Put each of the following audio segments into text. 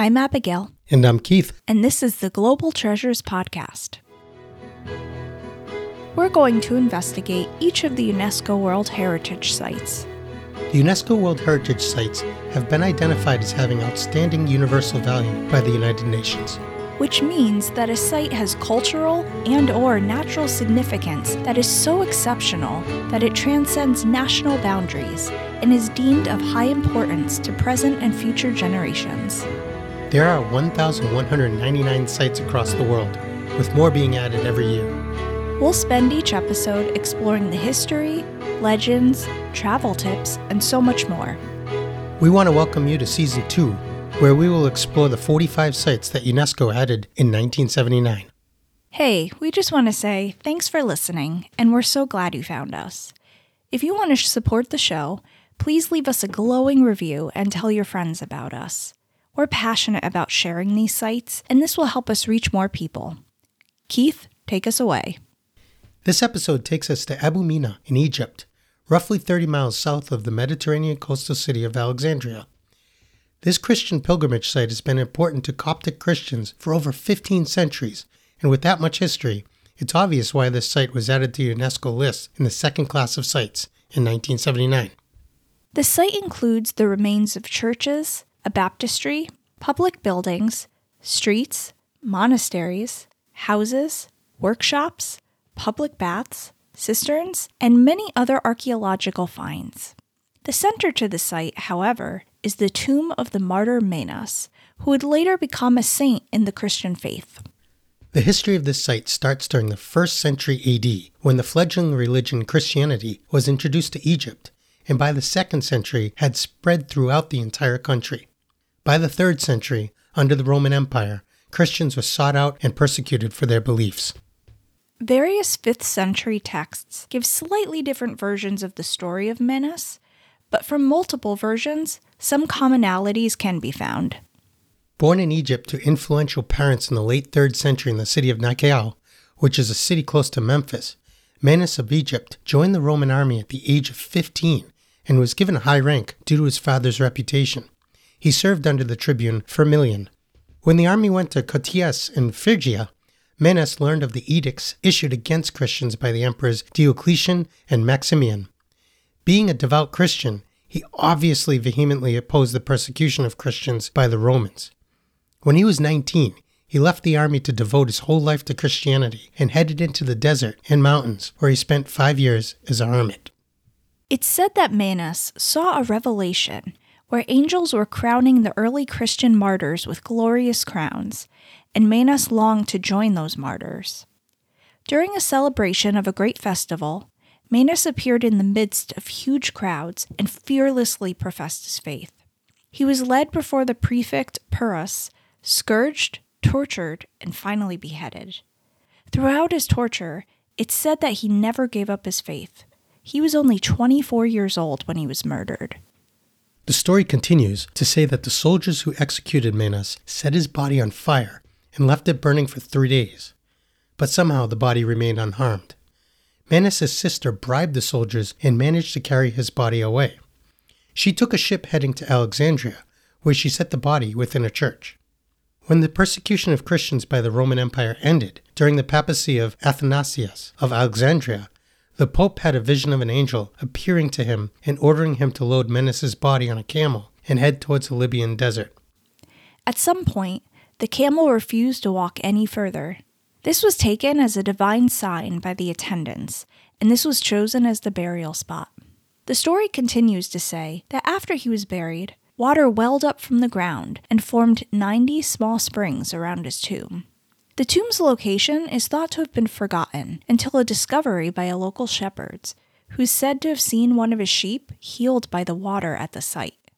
I'm Abigail, And I'm Keith. and this is the Global Treasures Podcast. We're going to investigate each of the UNESCO World Heritage Sites. The UNESCO World Heritage Sites have been identified as having outstanding universal value by the United Nations. which means that a site has cultural and or natural significance that is so exceptional that it transcends national boundaries and is deemed of high importance to present and future generations. There are 1,199 sites across the world, with more being added every year. We'll spend each episode exploring the history, legends, travel tips, and so much more. We want to welcome you to Season 2, where we will explore the 45 sites that UNESCO added in 1979. Hey, we just want to say thanks for listening, and we're so glad you found us. If you want to support the show, please leave us a glowing review and tell your friends about us. We're passionate about sharing these sites, and this will help us reach more people. Keith, take us away. This episode takes us to Abu Mena in Egypt, roughly 30 miles south of the Mediterranean coastal city of Alexandria. This Christian pilgrimage site has been important to Coptic Christians for over 15 centuries, and with that much history, it's obvious why this site was added to UNESCO list in the second class of sites in 1979. The site includes the remains of churches, a baptistry, public buildings, streets, monasteries, houses, workshops, public baths, cisterns, and many other archaeological finds. The center to the site, however, is the tomb of the martyr Menas, who would later become a saint in the Christian faith. The history of this site starts during the 1st century AD, when the fledgling religion Christianity was introduced to Egypt, and by the 2nd century had spread throughout the entire country. By the 3rd century, under the Roman Empire, Christians were sought out and persecuted for their beliefs. Various 5th century texts give slightly different versions of the story of Menas, but from multiple versions, some commonalities can be found. Born in Egypt to influential parents in the late 3rd century in the city of Nikao, which is a city close to Memphis, Menas of Egypt joined the Roman army at the age of 15 and was given a high rank due to his father's reputation. He served under the tribune Firmilian. When the army went to Cotias in Phrygia, Menas learned of the edicts issued against Christians by the emperors Diocletian and Maximian. Being a devout Christian, he obviously vehemently opposed the persecution of Christians by the Romans. When he was 19, he left the army to devote his whole life to Christianity and headed into the desert and mountains, where he spent five years as a hermit. It's said that Menas saw a revelation where angels were crowning the early Christian martyrs with glorious crowns, and Menas longed to join those martyrs. During a celebration of a great festival, Menas appeared in the midst of huge crowds and fearlessly professed his faith. He was led before the prefect Pyrrhus, scourged, tortured, and finally beheaded. Throughout his torture, it's said that he never gave up his faith. He was only 24 years old when he was murdered. The story continues to say that the soldiers who executed Menas set his body on fire and left it burning for three days, but somehow the body remained unharmed. Menas' sister bribed the soldiers and managed to carry his body away. She took a ship heading to Alexandria, where she set the body within a church. When the persecution of Christians by the Roman Empire ended during the papacy of Athanasius of Alexandria, the Pope had a vision of an angel appearing to him and ordering him to load Menas' body on a camel and head towards the Libyan desert. At some point, the camel refused to walk any further. This was taken as a divine sign by the attendants, and this was chosen as the burial spot. The story continues to say that after he was buried, water welled up from the ground and formed 90 small springs around his tomb. The tomb's location is thought to have been forgotten until a discovery by a local shepherd, who's said to have seen one of his sheep healed by the water at the site.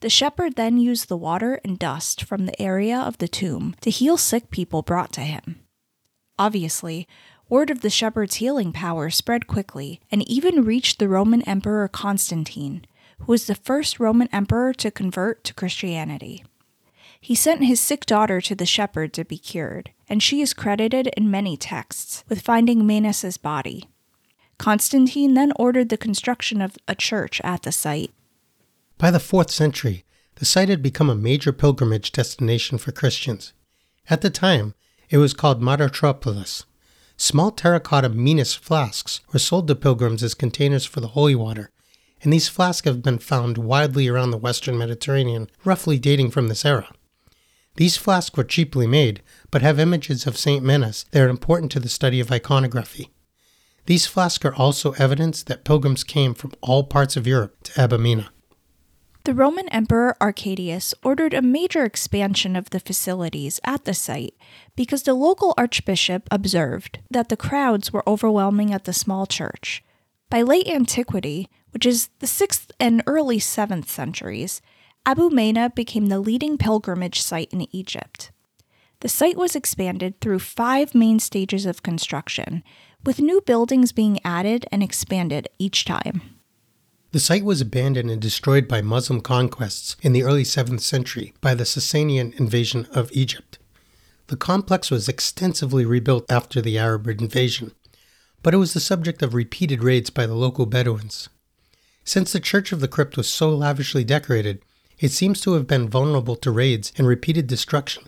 The shepherd then used the water and dust from the area of the tomb to heal sick people brought to him. Obviously, word of the shepherd's healing power spread quickly and even reached the Roman Emperor Constantine, who was the first Roman emperor to convert to Christianity. He sent his sick daughter to the shepherd to be cured, and she is credited in many texts with finding Menas's body. Constantine then ordered the construction of a church at the site. By the 4th century, the site had become a major pilgrimage destination for Christians. At the time, it was called Martyropolis. Small terracotta Menas flasks were sold to pilgrims as containers for the holy water, and these flasks have been found widely around the western Mediterranean, roughly dating from this era. These flasks were cheaply made, but have images of St. Menas that are important to the study of iconography. These flasks are also evidence that pilgrims came from all parts of Europe to Abu Mena. The Roman Emperor Arcadius ordered a major expansion of the facilities at the site because the local archbishop observed that the crowds were overwhelming at the small church. By late antiquity, which is the 6th and early 7th centuries, Abu Mena became the leading pilgrimage site in Egypt. The site was expanded through five main stages of construction, with new buildings being added and expanded each time. The site was abandoned and destroyed by Muslim conquests in the early 7th century by the Sasanian invasion of Egypt. The complex was extensively rebuilt after the Arab invasion, but it was the subject of repeated raids by the local Bedouins. Since the Church of the Crypt was so lavishly decorated, it seems to have been vulnerable to raids and repeated destruction.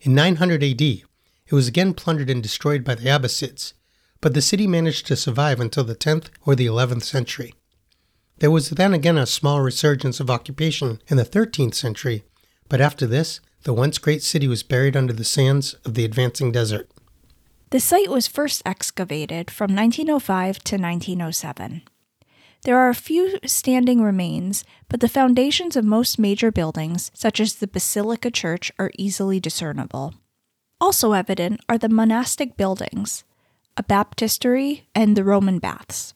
In 900 AD, it was again plundered and destroyed by the Abbasids, but the city managed to survive until the 10th or the 11th century. There was then again a small resurgence of occupation in the 13th century, but after this, the once great city was buried under the sands of the advancing desert. The site was first excavated from 1905 to 1907. There are a few standing remains, but the foundations of most major buildings, such as the Basilica Church, are easily discernible. Also evident are the monastic buildings, a baptistery, and the Roman baths.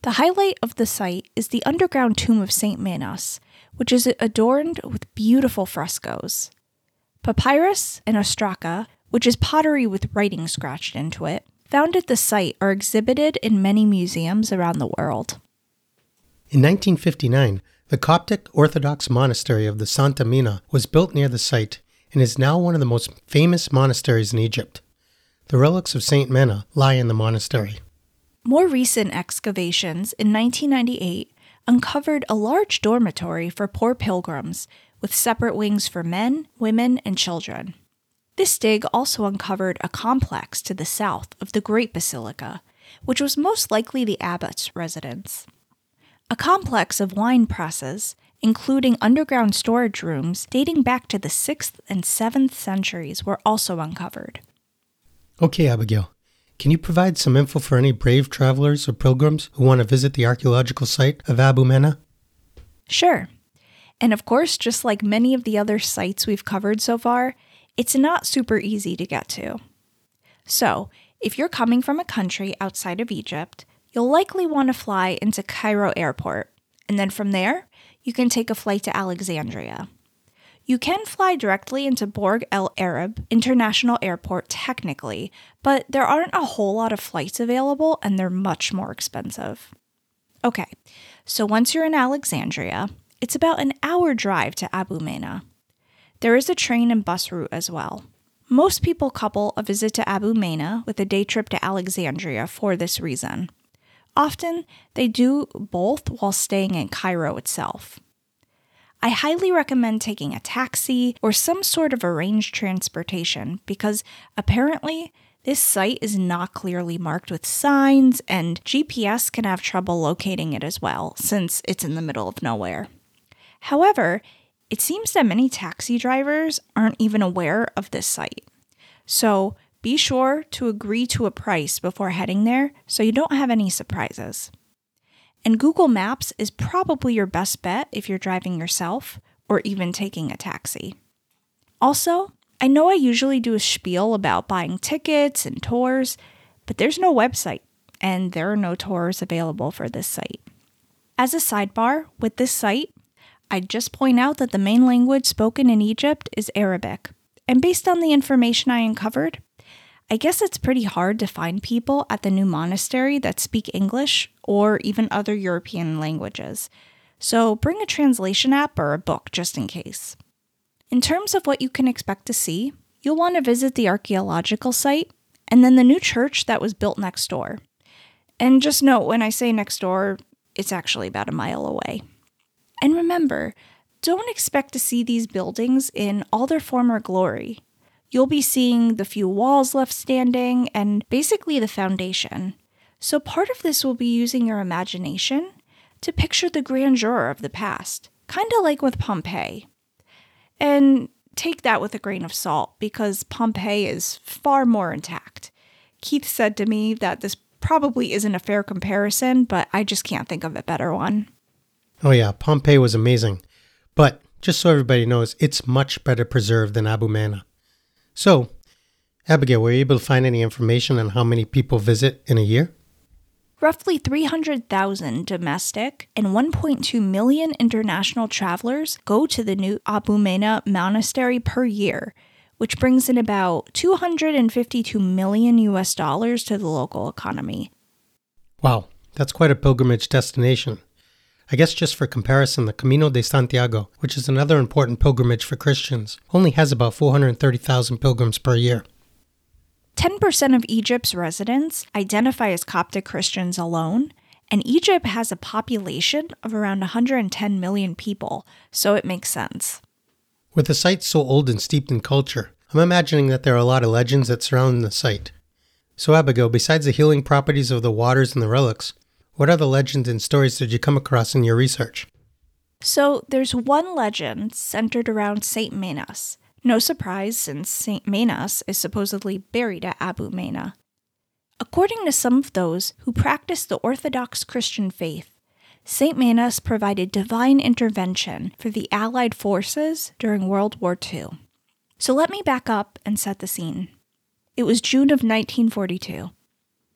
The highlight of the site is the underground tomb of St. Menas, which is adorned with beautiful frescoes. Papyrus and ostraca, which is pottery with writing scratched into it, found at the site are exhibited in many museums around the world. In 1959, the Coptic Orthodox monastery of the Santa Mina was built near the site and is now one of the most famous monasteries in Egypt. The relics of Saint Mena lie in the monastery. More recent excavations in 1998 uncovered a large dormitory for poor pilgrims with separate wings for men, women, and children. This dig also uncovered a complex to the south of the Great Basilica, which was most likely the abbot's residence. A complex of wine presses, including underground storage rooms dating back to the 6th and 7th centuries, were also uncovered. Okay, Abigail. Can you provide some info for any brave travelers or pilgrims who want to visit the archaeological site of Abu Mena? Sure. And of course, just like many of the other sites we've covered so far, it's not super easy to get to. So, if you're coming from a country outside of Egypt, you'll likely want to fly into Cairo Airport, and then from there, you can take a flight to Alexandria. You can fly directly into Borg El Arab International Airport technically, but there aren't a whole lot of flights available and they're much more expensive. Okay, so once you're in Alexandria, it's about an hour drive to Abu Mena. There is a train and bus route as well. Most people couple a visit to Abu Mena with a day trip to Alexandria for this reason. Often, they do both while staying in Cairo itself. I highly recommend taking a taxi or some sort of arranged transportation because apparently this site is not clearly marked with signs, and GPS can have trouble locating it as well since it's in the middle of nowhere. However, it seems that many taxi drivers aren't even aware of this site. So be sure to agree to a price before heading there so you don't have any surprises. And Google Maps is probably your best bet if you're driving yourself or even taking a taxi. Also, I know I usually do a spiel about buying tickets and tours, but there's no website and there are no tours available for this site. As a sidebar, with this site, I'd just point out that the main language spoken in Egypt is Arabic. And based on the information I uncovered, I guess it's pretty hard to find people at the new monastery that speak English or even other European languages. So bring a translation app or a book just in case. In terms of what you can expect to see, you'll want to visit the archaeological site and then the new church that was built next door. And just note when I say next door, it's actually about a mile away. And remember, don't expect to see these buildings in all their former glory. You'll be seeing the few walls left standing and basically the foundation. So, part of this will be using your imagination to picture the grandeur of the past, kind of like with Pompeii. And take that with a grain of salt because Pompeii is far more intact. Keith said to me that this probably isn't a fair comparison, but I just can't think of a better one. Oh, yeah, Pompeii was amazing. But just so everybody knows, it's much better preserved than Abu Mana. So, Abigail, were you able to find any information on how many people visit in a year? Roughly 300,000 domestic and 1.2 million international travelers go to the new Abu Mana monastery per year, which brings in about 252 million US dollars to the local economy. Wow, that's quite a pilgrimage destination. I guess just for comparison, the Camino de Santiago, which is another important pilgrimage for Christians, only has about 430,000 pilgrims per year. 10% of Egypt's residents identify as Coptic Christians alone, and Egypt has a population of around 110 million people, so it makes sense. With the site so old and steeped in culture, I'm imagining that there are a lot of legends that surround the site. So, Abigail, besides the healing properties of the waters and the relics, what other legends and stories did you come across in your research? So, there's one legend centered around St. Menas. No surprise, since St. Menas is supposedly buried at Abu Mana. According to some of those who practice the Orthodox Christian faith, St. Menas provided divine intervention for the Allied forces during World War II. So let me back up and set the scene. It was June of 1942.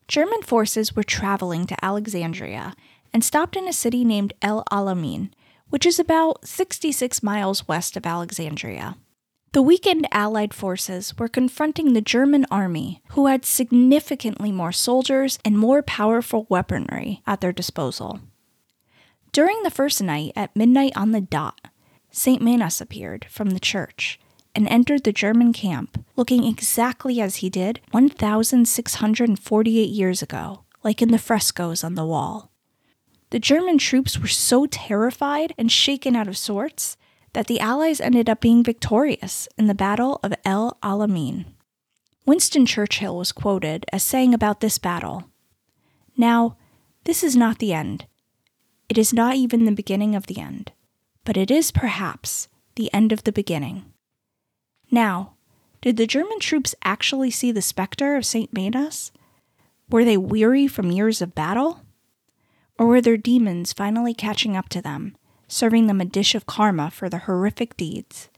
German forces were traveling to Alexandria and stopped in a city named El Alamein, which is about 66 miles west of Alexandria. The weakened Allied forces were confronting the German army, who had significantly more soldiers and more powerful weaponry at their disposal. During the first night, at midnight on the dot, St. Menas appeared from the church and entered the German camp, looking exactly as he did 1,648 years ago, like in the frescoes on the wall. The German troops were so terrified and shaken out of sorts that the Allies ended up being victorious in the Battle of El Alamein. Winston Churchill was quoted as saying about this battle Now, this is not the end. It is not even the beginning of the end, but it is perhaps the end of the beginning. Now, did the German troops actually see the specter of St. Menas? Were they weary from years of battle? Or were their demons finally catching up to them, serving them a dish of karma for their horrific deeds?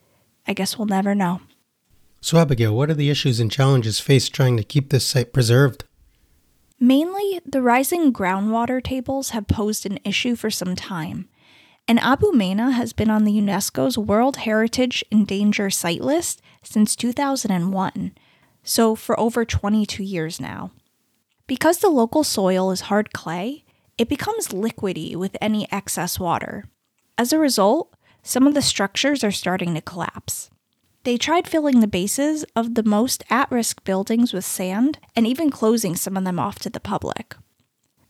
I guess we'll never know. So, Abigail, what are the issues and challenges faced trying to keep this site preserved? Mainly, the rising groundwater tables have posed an issue for some time, and Abu Mena has been on the UNESCO's World Heritage Endangered Site list since 2001, so for over 22 years now. Because the local soil is hard clay, it becomes liquidy with any excess water. As a result, some of the structures are starting to collapse. They tried filling the bases of the most at risk buildings with sand and even closing some of them off to the public.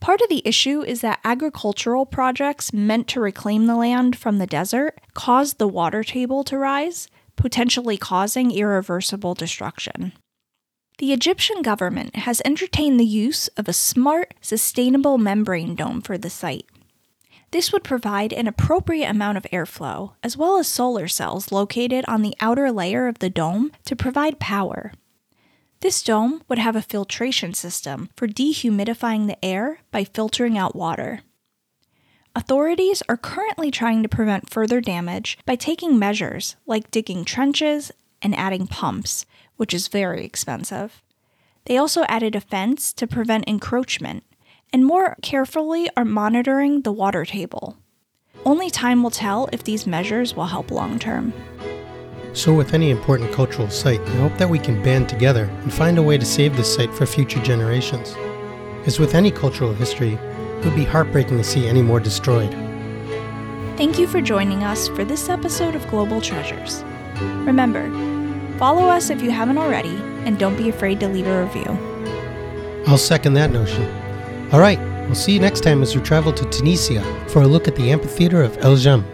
Part of the issue is that agricultural projects meant to reclaim the land from the desert caused the water table to rise, potentially causing irreversible destruction. The Egyptian government has entertained the use of a smart, sustainable membrane dome for the site. This would provide an appropriate amount of airflow, as well as solar cells located on the outer layer of the dome to provide power. This dome would have a filtration system for dehumidifying the air by filtering out water. Authorities are currently trying to prevent further damage by taking measures like digging trenches and adding pumps, which is very expensive. They also added a fence to prevent encroachment and more carefully are monitoring the water table. Only time will tell if these measures will help long term. So, with any important cultural site, I hope that we can band together and find a way to save this site for future generations. As with any cultural history, it would be heartbreaking to see any more destroyed. Thank you for joining us for this episode of Global Treasures. Remember, follow us if you haven't already, and don't be afraid to leave a review. I'll second that notion. All right, we'll see you next time as we travel to Tunisia for a look at the amphitheater of El Jem.